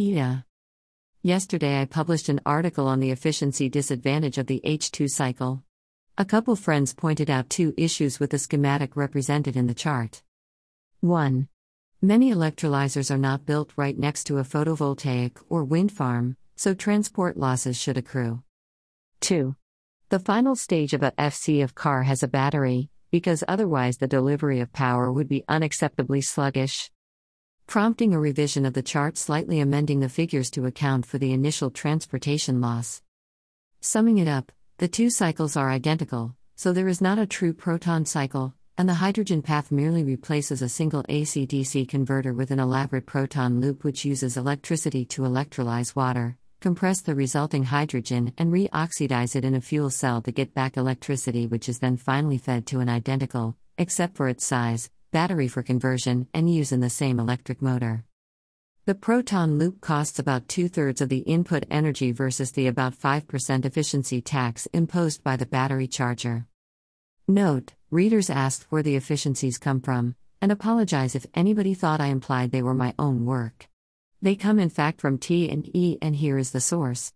ETA. Yesterday I published an article on the efficiency disadvantage of the H2 cycle. A couple friends pointed out two issues with the schematic represented in the chart. 1. Many electrolyzers are not built right next to a photovoltaic or wind farm, so transport losses should accrue. 2. The final stage of a FCEV car has a battery, because otherwise the delivery of power would be unacceptably sluggish. Prompting a revision of the chart, slightly amending the figures to account for the initial transportation loss. Summing it up, the two cycles are identical, so there is not a true proton cycle, and the hydrogen path merely replaces a single AC DC converter with an elaborate proton loop which uses electricity to electrolyze water compress the resulting hydrogen, and re oxidize it in a fuel cell to get back electricity, which is then finally fed to an identical, except for its size, battery for conversion and use in the same electric motor. The proton loop costs about two thirds of the input energy versus the about 5% efficiency tax imposed by the battery charger. Note readers asked where the efficiencies come from, and apologize if anybody thought I implied they were my own work. They come in fact from T and E, and here is the source.